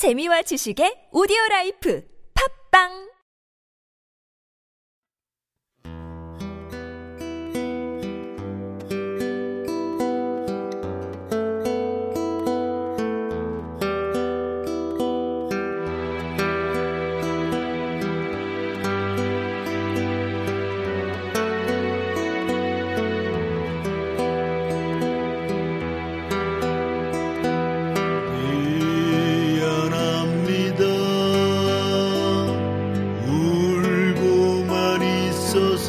재미와 지식의 오디오 라이프. 팝빵!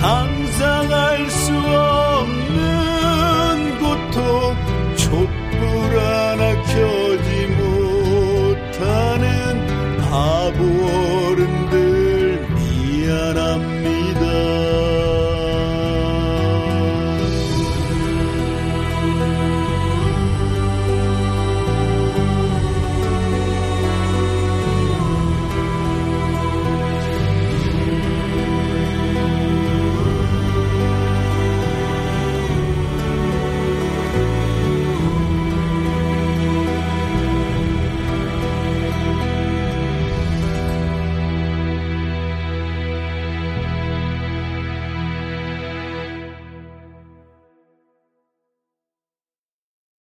상상할 수